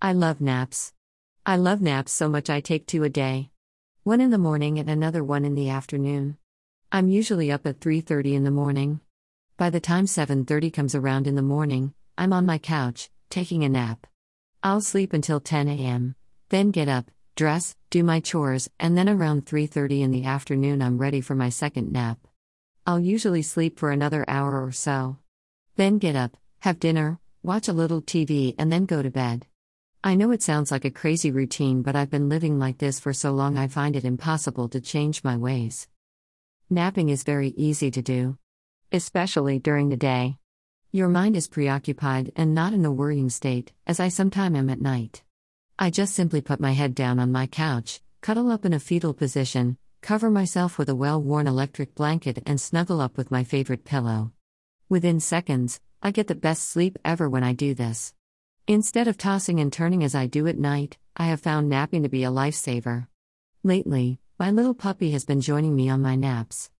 I love naps. I love naps so much I take two a day. One in the morning and another one in the afternoon. I'm usually up at 3:30 in the morning. By the time 7:30 comes around in the morning, I'm on my couch taking a nap. I'll sleep until 10 a.m., then get up, dress, do my chores, and then around 3:30 in the afternoon I'm ready for my second nap. I'll usually sleep for another hour or so. Then get up, have dinner, watch a little TV and then go to bed. I know it sounds like a crazy routine, but I've been living like this for so long I find it impossible to change my ways. Napping is very easy to do, especially during the day. Your mind is preoccupied and not in a worrying state, as I sometimes am at night. I just simply put my head down on my couch, cuddle up in a fetal position, cover myself with a well worn electric blanket, and snuggle up with my favorite pillow. Within seconds, I get the best sleep ever when I do this. Instead of tossing and turning as I do at night, I have found napping to be a lifesaver. Lately, my little puppy has been joining me on my naps.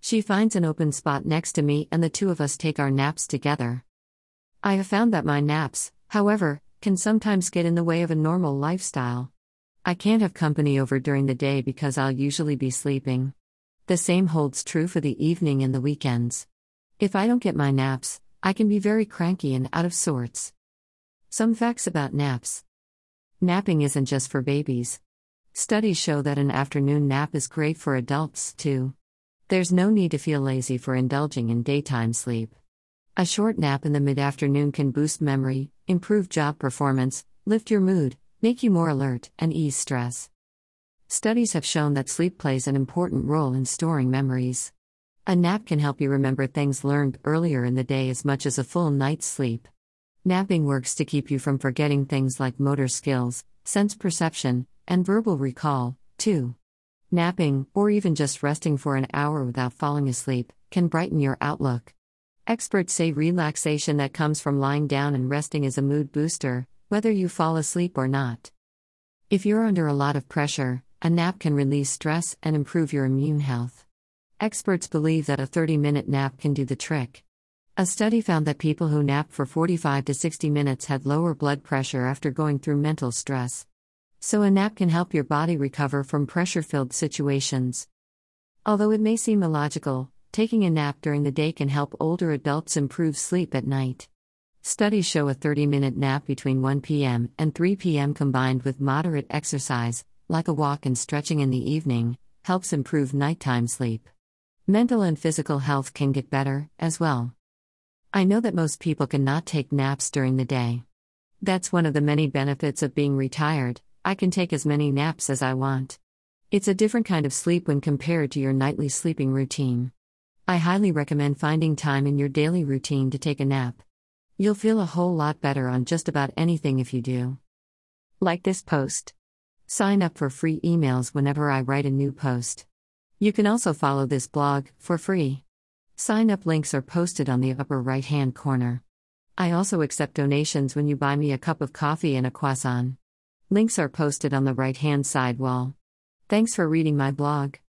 She finds an open spot next to me, and the two of us take our naps together. I have found that my naps, however, can sometimes get in the way of a normal lifestyle. I can't have company over during the day because I'll usually be sleeping. The same holds true for the evening and the weekends. If I don't get my naps, I can be very cranky and out of sorts. Some facts about naps Napping isn't just for babies. Studies show that an afternoon nap is great for adults, too. There's no need to feel lazy for indulging in daytime sleep. A short nap in the mid afternoon can boost memory, improve job performance, lift your mood, make you more alert, and ease stress. Studies have shown that sleep plays an important role in storing memories. A nap can help you remember things learned earlier in the day as much as a full night's sleep. Napping works to keep you from forgetting things like motor skills, sense perception, and verbal recall, too. Napping, or even just resting for an hour without falling asleep, can brighten your outlook. Experts say relaxation that comes from lying down and resting is a mood booster, whether you fall asleep or not. If you're under a lot of pressure, a nap can release stress and improve your immune health. Experts believe that a 30 minute nap can do the trick. A study found that people who napped for 45 to 60 minutes had lower blood pressure after going through mental stress so a nap can help your body recover from pressure filled situations. Although it may seem illogical, taking a nap during the day can help older adults improve sleep at night. Studies show a 30 minute nap between 1 p.m. and 3 p.m. combined with moderate exercise, like a walk and stretching in the evening, helps improve nighttime sleep. Mental and physical health can get better, as well. I know that most people cannot take naps during the day. That's one of the many benefits of being retired, I can take as many naps as I want. It's a different kind of sleep when compared to your nightly sleeping routine. I highly recommend finding time in your daily routine to take a nap. You'll feel a whole lot better on just about anything if you do. Like this post. Sign up for free emails whenever I write a new post. You can also follow this blog for free. Sign up links are posted on the upper right hand corner. I also accept donations when you buy me a cup of coffee and a croissant. Links are posted on the right hand side wall. Thanks for reading my blog.